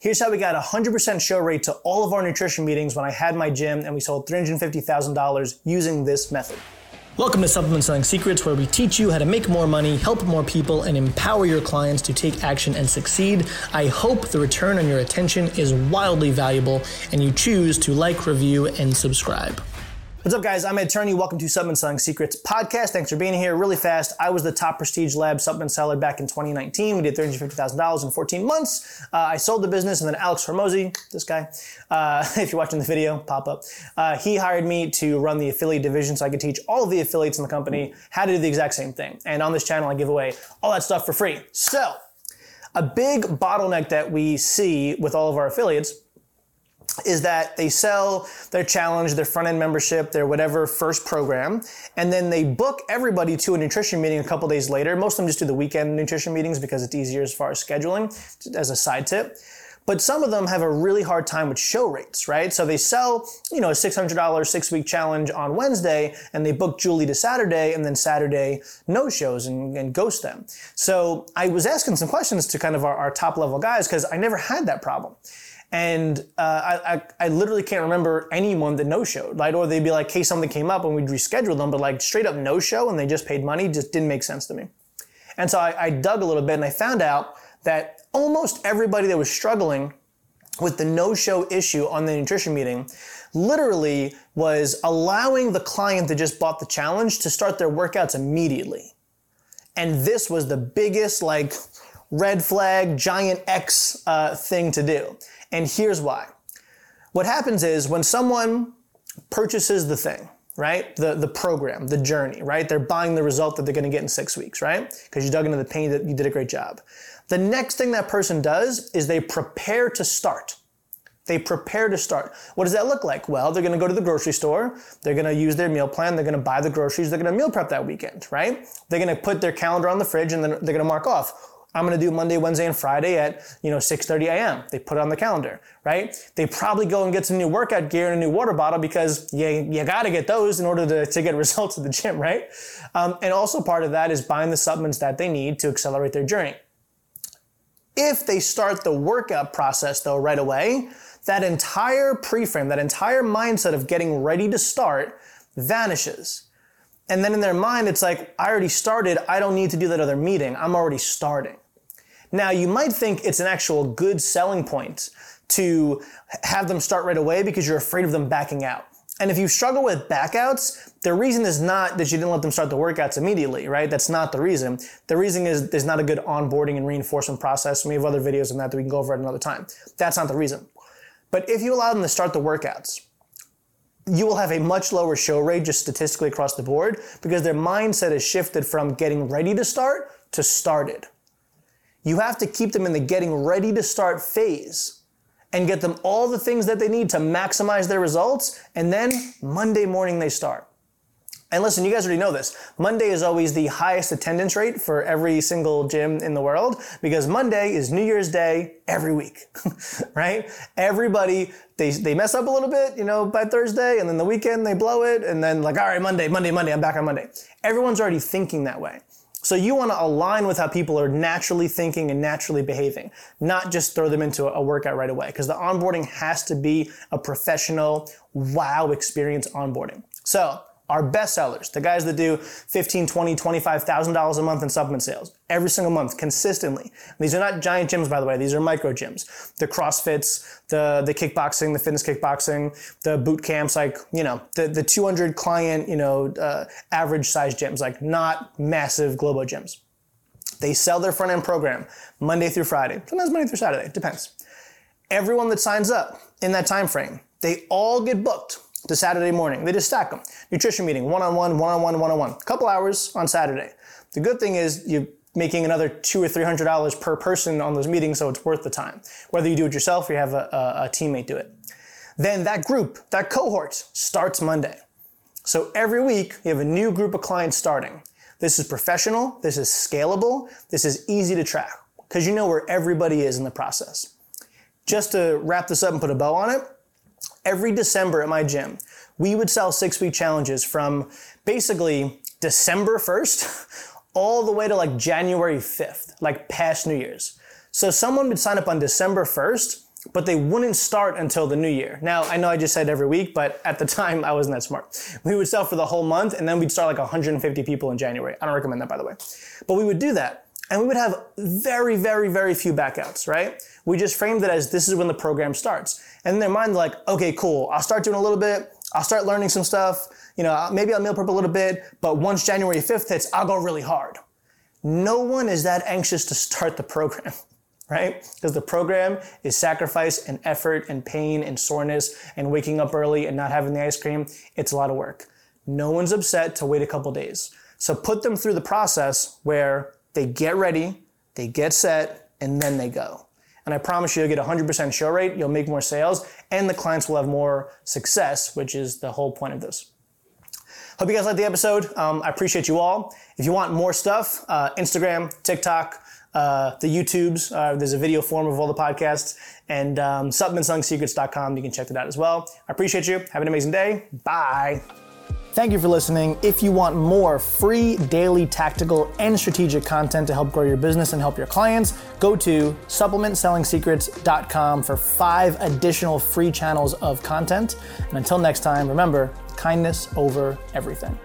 Here's how we got a 100% show rate to all of our nutrition meetings when I had my gym and we sold $350,000 using this method. Welcome to Supplement Selling Secrets, where we teach you how to make more money, help more people, and empower your clients to take action and succeed. I hope the return on your attention is wildly valuable and you choose to like, review, and subscribe. What's up, guys? I'm Ed Turney. Welcome to Supplement Selling Secrets podcast. Thanks for being here. Really fast, I was the top Prestige Labs supplement seller back in 2019. We did $350,000 in 14 months. Uh, I sold the business, and then Alex Hormozi, this guy, uh, if you're watching the video, pop up, uh, he hired me to run the affiliate division so I could teach all of the affiliates in the company how to do the exact same thing. And on this channel, I give away all that stuff for free. So, a big bottleneck that we see with all of our affiliates is that they sell their challenge, their front end membership, their whatever first program, and then they book everybody to a nutrition meeting a couple days later. Most of them just do the weekend nutrition meetings because it's easier as far as scheduling, as a side tip. But some of them have a really hard time with show rates, right? So they sell, you know, a $600 six week challenge on Wednesday and they book Julie to Saturday and then Saturday no shows and, and ghost them. So I was asking some questions to kind of our, our top level guys because I never had that problem. And uh, I, I, I, literally can't remember anyone that no showed. right? or they'd be like, hey, something came up and we'd reschedule them, but like straight up no show and they just paid money just didn't make sense to me. And so I, I dug a little bit and I found out that almost everybody that was struggling with the no show issue on the nutrition meeting literally was allowing the client that just bought the challenge to start their workouts immediately. And this was the biggest, like, red flag, giant X uh, thing to do. And here's why. What happens is when someone purchases the thing, right? The, the program, the journey, right? They're buying the result that they're going to get in six weeks, right? Because you dug into the pain that you did a great job. The next thing that person does is they prepare to start. They prepare to start. What does that look like? Well, they're going to go to the grocery store. They're going to use their meal plan. They're going to buy the groceries. They're going to meal prep that weekend, right? They're going to put their calendar on the fridge and then they're going to mark off I'm going to do Monday, Wednesday, and Friday at, you know, 6.30 a.m. They put it on the calendar, right? They probably go and get some new workout gear and a new water bottle because you, you got to get those in order to, to get results at the gym, right? Um, and also part of that is buying the supplements that they need to accelerate their journey. If they start the workout process though right away, that entire pre-frame, that entire mindset of getting ready to start vanishes. And then in their mind, it's like, I already started. I don't need to do that other meeting. I'm already starting. Now, you might think it's an actual good selling point to have them start right away because you're afraid of them backing out. And if you struggle with backouts, the reason is not that you didn't let them start the workouts immediately, right? That's not the reason. The reason is there's not a good onboarding and reinforcement process. We have other videos on that that we can go over at another time. That's not the reason. But if you allow them to start the workouts, you will have a much lower show rate just statistically across the board because their mindset has shifted from getting ready to start to started. You have to keep them in the getting ready to start phase and get them all the things that they need to maximize their results. And then Monday morning they start. And listen, you guys already know this. Monday is always the highest attendance rate for every single gym in the world because Monday is New Year's Day every week, right? Everybody, they, they mess up a little bit, you know, by Thursday and then the weekend they blow it and then like, all right, Monday, Monday, Monday, I'm back on Monday. Everyone's already thinking that way. So you want to align with how people are naturally thinking and naturally behaving, not just throw them into a workout right away because the onboarding has to be a professional, wow experience onboarding. So our best sellers, the guys that do 15, 20, $25,000 a month in supplement sales every single month consistently. These are not giant gyms, by the way. These are micro gyms. The CrossFits, the, the kickboxing, the fitness kickboxing, the boot camps, like, you know, the, the 200 client, you know, uh, average size gyms, like not massive Globo gyms. They sell their front end program Monday through Friday, sometimes Monday through Saturday, depends. Everyone that signs up in that time frame, they all get booked to Saturday morning. They just stack them. Nutrition meeting, one-on-one, one-on-one, one-on-one. Couple hours on Saturday. The good thing is you're making another two or three hundred dollars per person on those meetings, so it's worth the time. Whether you do it yourself or you have a, a, a teammate do it. Then that group, that cohort starts Monday. So every week you have a new group of clients starting. This is professional, this is scalable, this is easy to track because you know where everybody is in the process. Just to wrap this up and put a bow on it, every December at my gym, we would sell six week challenges from basically December 1st all the way to like January 5th, like past New Year's. So someone would sign up on December 1st but they wouldn't start until the new year. Now, I know I just said every week, but at the time I wasn't that smart. We would sell for the whole month and then we'd start like 150 people in January. I don't recommend that, by the way. But we would do that and we would have very, very, very few backouts, right? We just framed it as this is when the program starts. And in their mind, like, okay, cool, I'll start doing a little bit, I'll start learning some stuff, you know, maybe I'll meal prep a little bit, but once January 5th hits, I'll go really hard. No one is that anxious to start the program, right? Because the program is sacrifice and effort and pain and soreness and waking up early and not having the ice cream. It's a lot of work. No one's upset to wait a couple days. So put them through the process where they get ready, they get set, and then they go. And I promise you, you'll get 100% show rate, you'll make more sales, and the clients will have more success, which is the whole point of this. Hope you guys liked the episode. Um, I appreciate you all. If you want more stuff, uh, Instagram, TikTok, uh, the YouTubes, uh, there's a video form of all the podcasts, and um, supplementsellingSecrets.com. You can check that out as well. I appreciate you. Have an amazing day. Bye. Thank you for listening. If you want more free daily tactical and strategic content to help grow your business and help your clients, go to supplementsellingSecrets.com for five additional free channels of content. And until next time, remember kindness over everything.